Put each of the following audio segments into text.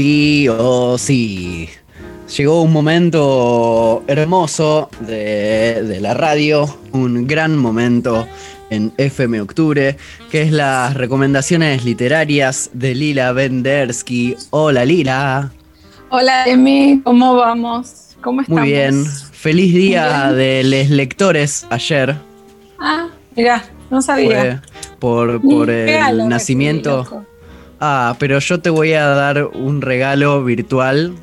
sí o sí. Llegó un momento hermoso de, la radio, un gran momento en FM Octubre, que es las recomendaciones literarias de Lila Vendersky. Hola Lila. Hola Emi, ¿cómo vamos? ¿Cómo estamos? Muy bien. Feliz día de los lectores ayer. Ah, mira, no sabía. por, el nacimiento. Ah, pero yo te voy a dar un regalo virtual,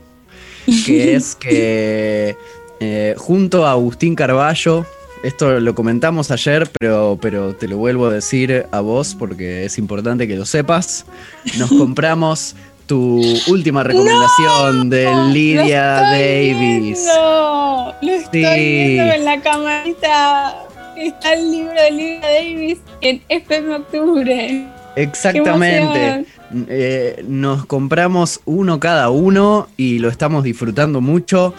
que es que eh, junto a Agustín Carballo, esto lo comentamos ayer, pero, pero te lo vuelvo a decir a vos porque es importante que lo sepas, nos compramos tu última recomendación de Lidia Davis. Lo estoy viendo en la camarita. Está el libro de Lidia Davis en FM Octubre. Exactamente. Eh, nos compramos uno cada uno y lo estamos disfrutando mucho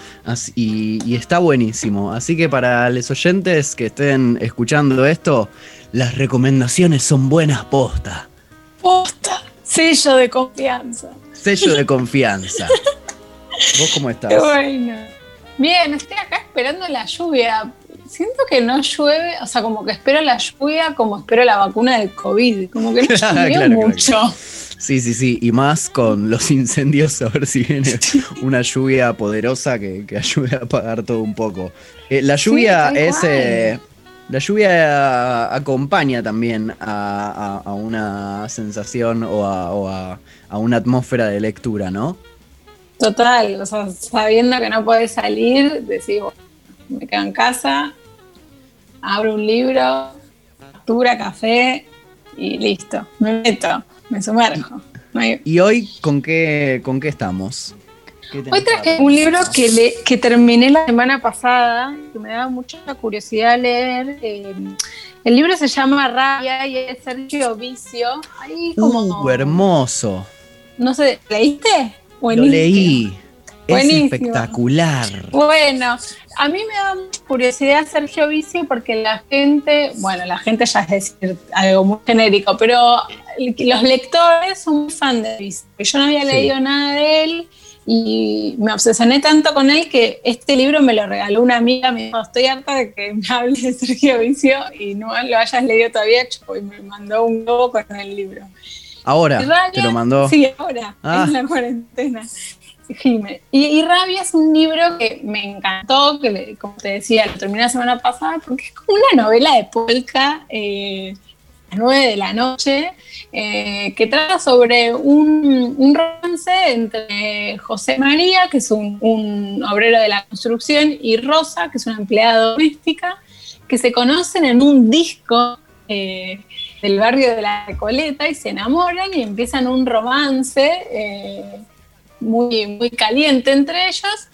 y, está buenísimo. Así que para los oyentes que estén escuchando esto, las recomendaciones son buenas posta. Posta, sello de confianza. Sello de confianza. ¿Vos cómo estás? Qué bueno. Bien, estoy acá esperando la lluvia. Siento que no llueve, o sea, como que espero la lluvia como espero la vacuna del COVID. Como que no llueve mucho. Sí, sí, sí. Y más con los incendios, a ver si viene una lluvia poderosa que, ayude a apagar todo un poco. Eh, la lluvia es. Eh, la lluvia acompaña también a, una sensación o, a, una atmósfera de lectura, ¿no? Total, o sea, sabiendo que no puedes salir, decís, me quedo en casa, abro un libro, lectura, café y listo, me meto me sumerjo. ¿Y hoy con qué, con qué estamos? hoy traje un libro que, que terminé la semana pasada, que me daba mucha curiosidad leer. Eh, el libro se llama Rabia y es Sergio Vicio. Ahí como. Uh, hermoso. No sé, ¿leíste? Lo leí. Es espectacular. Bueno, a mí me da curiosidad Sergio Vicio porque la gente, bueno, la gente ya es decir algo muy genérico, pero los lectores son muy fan de Vicio. Yo no había leído nada de él y me obsesioné tanto con él que este libro me lo regaló una amiga. Me dijo, estoy harta de que me hables de Sergio Vicio y no lo hayas leído todavía. Y me mandó un globo con el libro. Ahora, te lo mandó. Sí, ahora, ah. en la cuarentena. Y, Rabia es un libro que me encantó, que como te decía, lo terminé la semana pasada, porque es como una novela de polka eh, a las 9 de la noche, eh, que trata sobre un, romance entre José María, que es un, obrero de la construcción, y Rosa, que es una empleada doméstica, que se conocen en un disco eh, del barrio de la Recoleta y se enamoran y empiezan un romance muy, muy caliente entre ellos.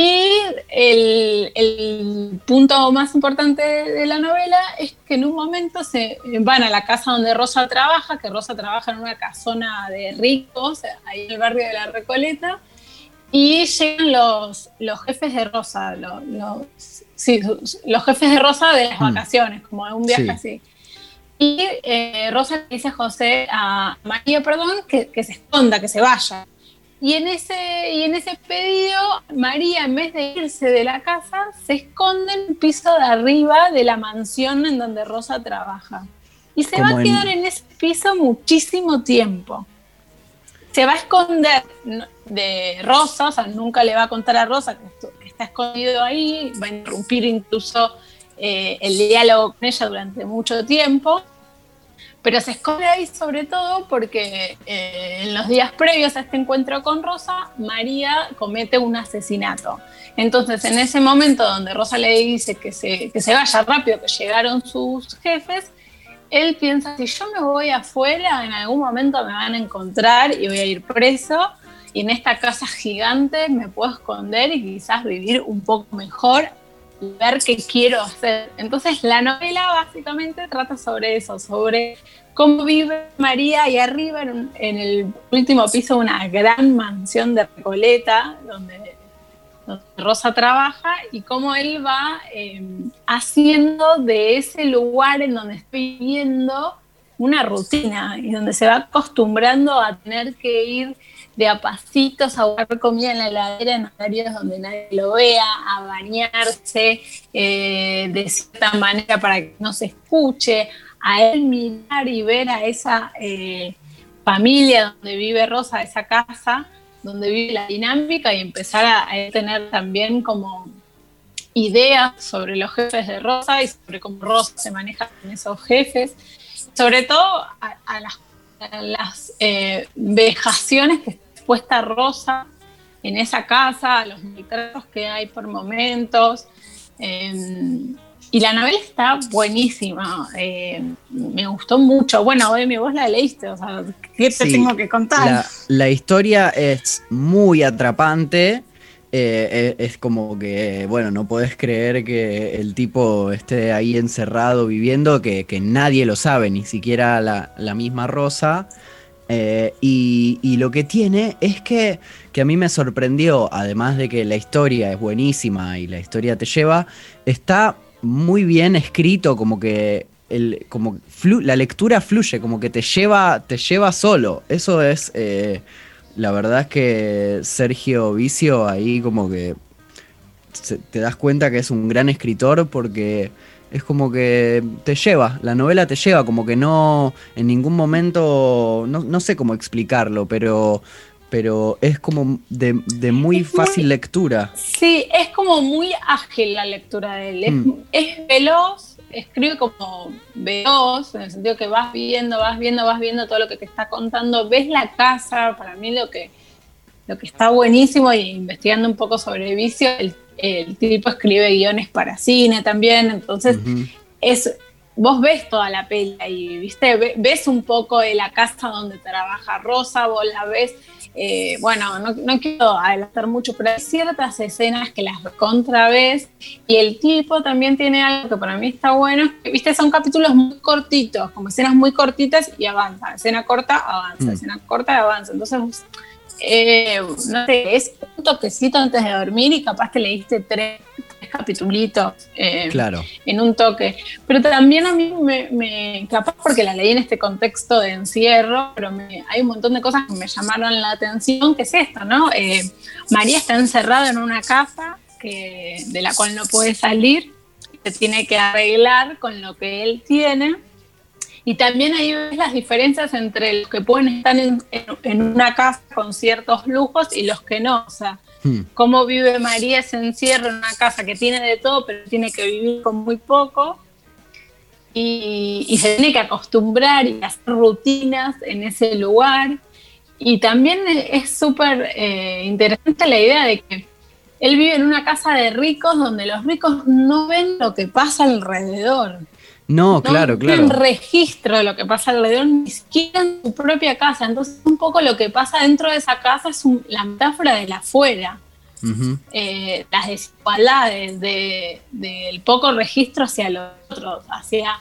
Y el, punto más importante de la novela es que en un momento se van a la casa donde Rosa trabaja, que Rosa trabaja en una casona de ricos, ahí en el barrio de la Recoleta, y llegan los, los jefes de Rosa, los, los, los jefes de Rosa de las mm. vacaciones, como de un viaje así. Y eh, Rosa le dice a José, a María, perdón, que, que se esconda, que se vaya. Y en, ese, y en ese pedido, María, en vez de irse de la casa, se esconde en el piso de arriba de la mansión en donde Rosa trabaja. Y se va a quedar en... ese piso muchísimo tiempo. Se va a esconder de Rosa, o sea, nunca le va a contar a Rosa que, está escondido ahí, va a interrumpir incluso eh, el diálogo con ella durante mucho tiempo pero se esconde ahí sobre todo porque eh, en los días previos a este encuentro con Rosa, María comete un asesinato. Entonces, en ese momento donde Rosa le dice que se, que se vaya rápido, que llegaron sus jefes, él piensa, si yo me voy afuera, en algún momento me van a encontrar y voy a ir preso, y en esta casa gigante me puedo esconder y quizás vivir un poco mejor ver qué quiero hacer. Entonces la novela básicamente trata sobre eso, sobre cómo vive María ahí arriba en, el último piso de una gran mansión de Recoleta, donde, Rosa trabaja, y cómo él va em, haciendo de ese lugar en donde estoy viviendo una rutina y donde se va acostumbrando a tener que ir de a pasitos a buscar comida en la heladera en horarios donde nadie lo vea, a bañarse eh, de cierta manera para que no se escuche, a él mirar y ver a esa eh, familia donde vive Rosa, esa casa donde vive la dinámica y empezar a, tener también como ideas sobre los jefes de Rosa y sobre cómo Rosa se maneja con esos jefes, sobre todo a, las, eh, vejaciones que puesta Rosa en esa casa, a los maltratos que hay por momentos. Em, y la novela está buenísima, eh, me gustó mucho. Bueno, Emi, vos la leíste, o sea, ¿qué te tengo que contar? La, historia es muy atrapante. Eh, eh, es como que, bueno, no podés creer que el tipo esté ahí encerrado viviendo, que, nadie lo sabe, ni siquiera la, la misma Rosa. Y, y, lo que tiene es que, que, a mí me sorprendió, además de que la historia es buenísima y la historia te lleva, está muy bien escrito, como que el, como la lectura fluye, como que te lleva, te lleva solo. Eso es, eh, la verdad es que Sergio Vicio ahí como que te das cuenta que es un gran escritor porque es como que te lleva, la novela te lleva, como que no, en ningún momento, no, no sé cómo explicarlo, pero pero es como de, muy fácil lectura. Sí, es como muy ágil la lectura de él. Mm. Es, veloz, escribe como veloz, en el sentido que vas viendo, vas viendo, vas viendo todo lo que te está contando, ves la casa, para mí lo que, lo que está buenísimo, y investigando un poco sobre vicio, el, tipo escribe guiones para cine también, entonces es vos ves toda la peli y viste, ves un poco de la casa donde trabaja Rosa, vos la ves eh, bueno, no, quiero adelantar mucho, pero hay ciertas escenas que las contra vez y el tipo también tiene algo que para mí está bueno, viste, son capítulos muy cortitos, como escenas muy cortitas y avanza, escena corta, avanza, mm. escena corta, avanza, entonces, eh, no sé, es un toquecito antes de dormir y capaz te leíste tres capitulitos eh, claro. en un toque. Pero también a mí me, capaz porque la leí en este contexto de encierro, pero hay un montón de cosas que me llamaron la atención, que es esto, ¿no? Eh, María está encerrada en una casa que, de la cual no puede salir, se tiene que arreglar con lo que él tiene. Y también ahí ves las diferencias entre los que pueden estar en, en, una casa con ciertos lujos y los que no. O sea, Hmm. Cómo vive María se encierra en una casa que tiene de todo, pero tiene que vivir con muy poco. Y, se tiene que acostumbrar y hacer rutinas en ese lugar. Y también es súper eh, interesante la idea de que él vive en una casa de ricos donde los ricos no ven lo que pasa alrededor. No, claro, claro. No registro de lo que pasa alrededor, ni siquiera en su propia casa. Entonces, un poco lo que pasa dentro de esa casa es la metáfora del afuera. Eh, las desigualdades del poco registro hacia los otros, hacia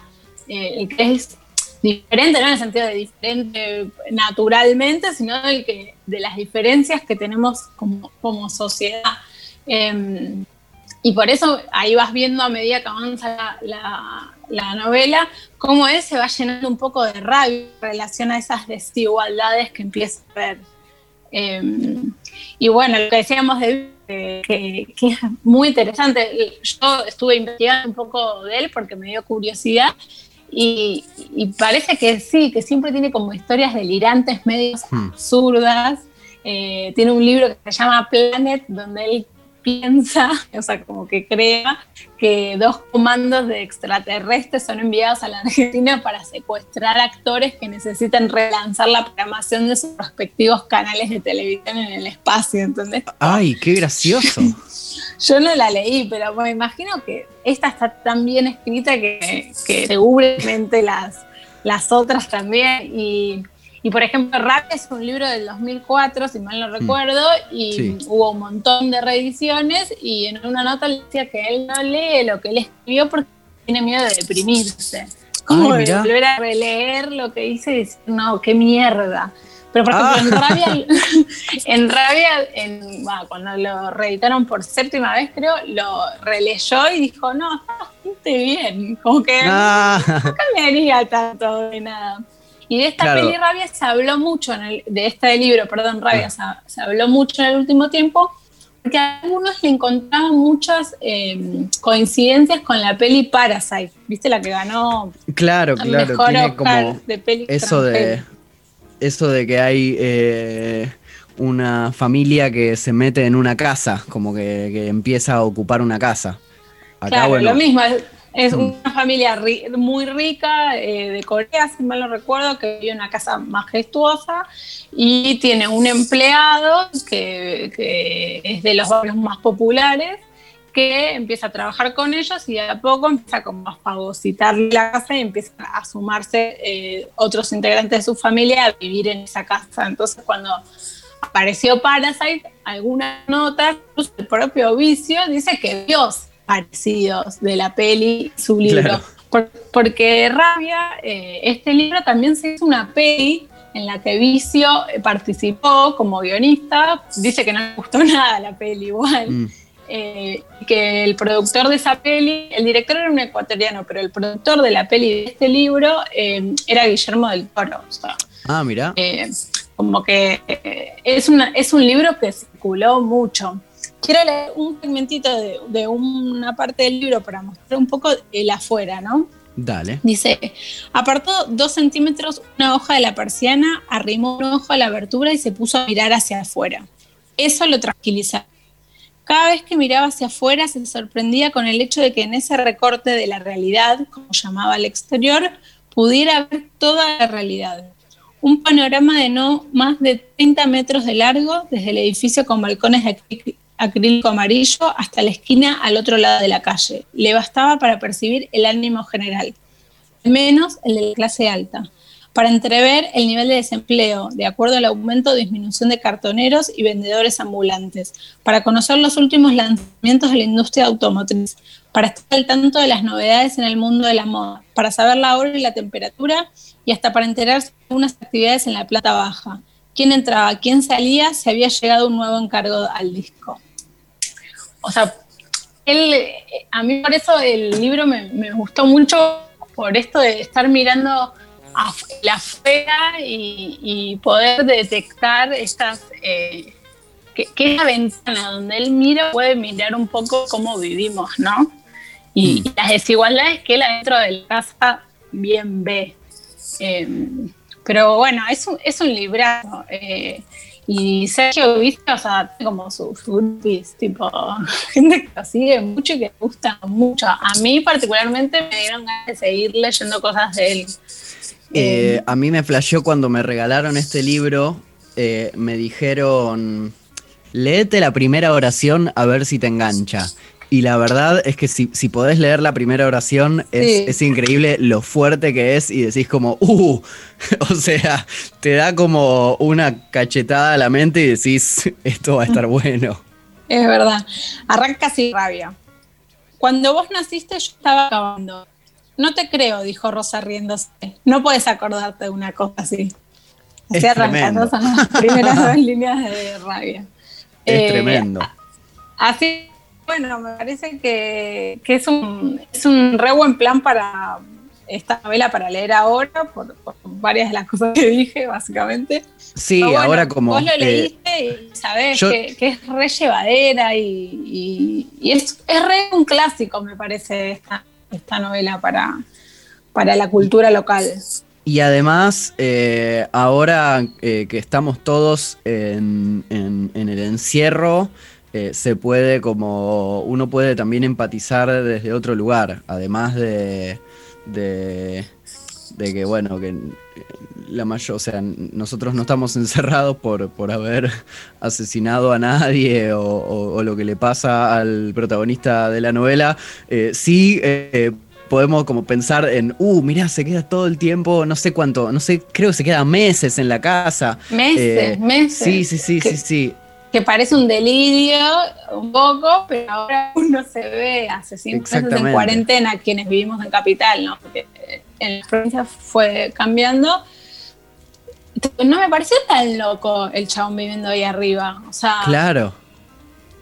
eh, el que es diferente, no en el sentido de diferente naturalmente, sino del que, de las diferencias que tenemos como, como sociedad. Em, y por eso ahí vas viendo a medida que avanza la, la novela, cómo él se va llenando un poco de rabia en relación a esas desigualdades que empieza a ver. Em, y bueno, lo que decíamos de que, es muy interesante. Yo estuve investigando un poco de él porque me dio curiosidad y, parece que sí, que siempre tiene como historias delirantes, medios hmm. absurdas. Eh, tiene un libro que se llama Planet, donde él piensa, o sea, como que crea que dos comandos de extraterrestres son enviados a la Argentina para secuestrar actores que necesitan relanzar la programación de sus respectivos canales de televisión en el espacio, ¿entendés? ¡Ay, qué gracioso! Yo no la leí, pero me imagino que esta está tan bien escrita que, que seguramente las, las otras también. Y y por ejemplo, Rap es un libro del 2004, si mal no mm. recuerdo, y hubo un montón de reediciones y en una nota le decía que él no lee lo que él escribió porque tiene miedo de deprimirse. Como volver a releer lo que hice y decir, no, qué mierda. Pero por ejemplo, en ah. Rabia, en Rabia en, cuando lo reeditaron por séptima vez, creo, lo releyó y dijo, no, está bastante bien. Como que ah. no cambiaría tanto de nada. Y de esta peli Rabia se habló mucho, en el, de este libro, perdón, Rabia, se, habló mucho en el último tiempo, porque a algunos le encontraban muchas em, coincidencias con la peli Parasite, ¿viste? La que ganó claro, claro, mejor tiene como de peli eso de Eso de que hay eh, una familia que se mete en una casa, como que, empieza a ocupar una casa. claro, lo mismo, es mm. una familia muy rica eh, de Corea, si mal no recuerdo, que vive en una casa majestuosa y tiene un empleado que, es de los barrios más populares que empieza a trabajar con ellos y de a poco empieza como a fagocitar la casa y empieza a sumarse eh, otros integrantes de su familia a vivir en esa casa. Entonces cuando apareció Parasite, algunas notas, el propio Vicio dice que Dios parecidos de la peli, su libro. porque Rabia, eh, este libro también se hizo una peli en la que Vicio eh, participó como guionista. Dice que no le gustó nada la peli igual. Mm. Eh, que el productor de esa peli, el director era un ecuatoriano, pero el productor de la peli de este libro era Guillermo del Toro. ah, mira. como que es, una, es un libro que circuló mucho. Quiero leer un segmentito de, una parte del libro para mostrar un poco el afuera, ¿no? Dale. Dice, apartó dos centímetros una hoja de la persiana, arrimó un ojo a la abertura y se puso a mirar hacia afuera. Eso lo tranquilizaba. Cada vez que miraba hacia afuera se sorprendía con el hecho de que en ese recorte de la realidad, como llamaba el exterior, pudiera ver toda la realidad. Un panorama de no más de 30 metros de largo desde el edificio con balcones de acrílico amarillo hasta la esquina al otro lado de la calle. Le bastaba para percibir el ánimo general, menos el de la clase alta, para entrever el nivel de desempleo, de acuerdo al aumento o disminución de cartoneros y vendedores ambulantes, para conocer los últimos lanzamientos de la industria automotriz, para estar al tanto de las novedades en el mundo de la moda, para saber la hora y la temperatura y hasta para enterarse de algunas actividades en la planta baja. Quién entraba, quién salía, si había llegado un nuevo encargo al disco o sea, él, a mí por eso el libro me, gustó mucho por esto de estar mirando a la afuera y, poder detectar estas, eh, que, es la ventana donde él mira, puede mirar un poco cómo vivimos, ¿no? Y, mm. las desigualdades que él adentro de la casa bien ve. Eh, pero bueno, es un, es un librazo. Eh, y Sergio viste, o sea, como sus groupies, tipo, gente que lo sigue mucho y que le gusta mucho. A mí particularmente me dieron ganas de seguir leyendo cosas de él. Eh, eh, a mí me flasheó cuando me regalaron este libro, eh, me dijeron, léete la primera oración a ver si te engancha. Y la verdad es que si, si podés leer la primera oración, es, increíble lo fuerte que es y decís como, uh, o sea, te da como una cachetada a la mente y decís, esto va a estar bueno. Es verdad. Arranca así rabia. Cuando vos naciste yo estaba acabando. No te creo, dijo Rosa riéndose. No puedes acordarte de una cosa así. Así arrancando son las primeras dos líneas de rabia. Es eh, tremendo. Así bueno, me parece que, es, un, es un re buen plan para esta novela para leer ahora, por, varias de las cosas que dije, básicamente. Sí, ahora como... Vos lo eh, leíste y sabés que, es re llevadera y, es, re un clásico, me parece, esta, esta novela para, para la cultura local. Y además, eh, ahora eh, que estamos todos en, en el encierro, eh, se puede como uno puede también empatizar desde otro lugar, además de, de, que bueno, que la mayor, o sea, nosotros no estamos encerrados por, por haber asesinado a nadie o, lo que le pasa al protagonista de la novela, eh, sí eh, podemos como pensar en, uh, mirá, se queda todo el tiempo, no sé cuánto, no sé, creo que se queda meses en la casa. Meses, meses. Sí, sí, sí, sí, sí que parece un delirio un poco, pero ahora uno se ve hace cinco meses en cuarentena quienes vivimos en Capital, ¿no? Porque en las provincias fue cambiando. No me pareció tan loco el chabón viviendo ahí arriba. O sea, claro.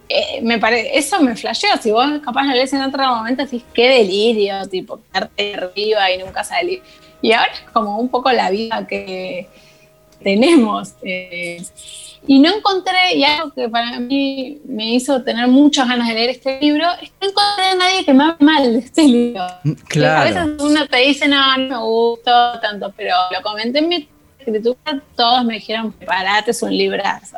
eh, me parece, eso me flasheó. Si vos capaz lo lees en otro momento, decís, qué delirio, tipo, quedarte arriba y nunca salir. Y ahora es como un poco la vida que tenemos. Eh, y no encontré, y algo que para mí me hizo tener muchas ganas de leer este libro, es que no encontré a nadie que me hable mal de este libro. Mm, claro. A veces uno te dice, no, no me gustó tanto, pero lo comenté en mi escritura, todos me dijeron, preparate, es un librazo.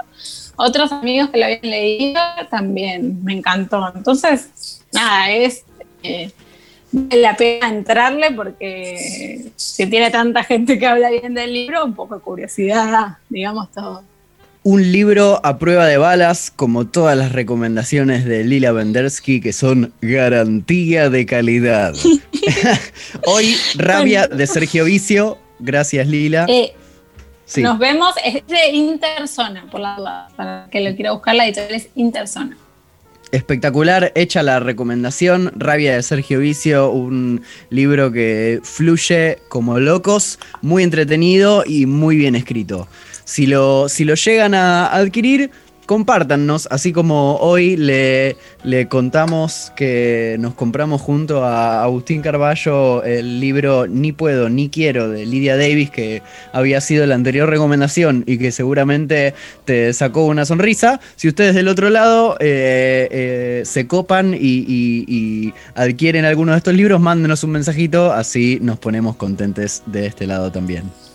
Otros amigos que lo habían leído también, me encantó. Entonces, nada, es... Eh, la pena entrarle porque si tiene tanta gente que habla bien del libro, un poco de curiosidad, digamos todo. Un libro a prueba de balas, como todas las recomendaciones de Lila Vendersky, que son garantía de calidad. Hoy, Rabia de Sergio Vicio. Gracias, Lila. Eh, nos vemos, es de Interzona, por la para que lo quiera buscar, la editorial es Interzona. Espectacular, hecha la recomendación, Rabia de Sergio Vicio, un libro que fluye como locos, muy entretenido y muy bien escrito. Si lo, si lo llegan a adquirir, compártannos, así como hoy le, le, contamos que nos compramos junto a Agustín Carballo el libro Ni puedo, ni quiero de Lydia Davis, que había sido la anterior recomendación y que seguramente te sacó una sonrisa. Si ustedes del otro lado eh, eh, se copan y, adquieren alguno de estos libros, mándenos un mensajito, así nos ponemos contentes de este lado también.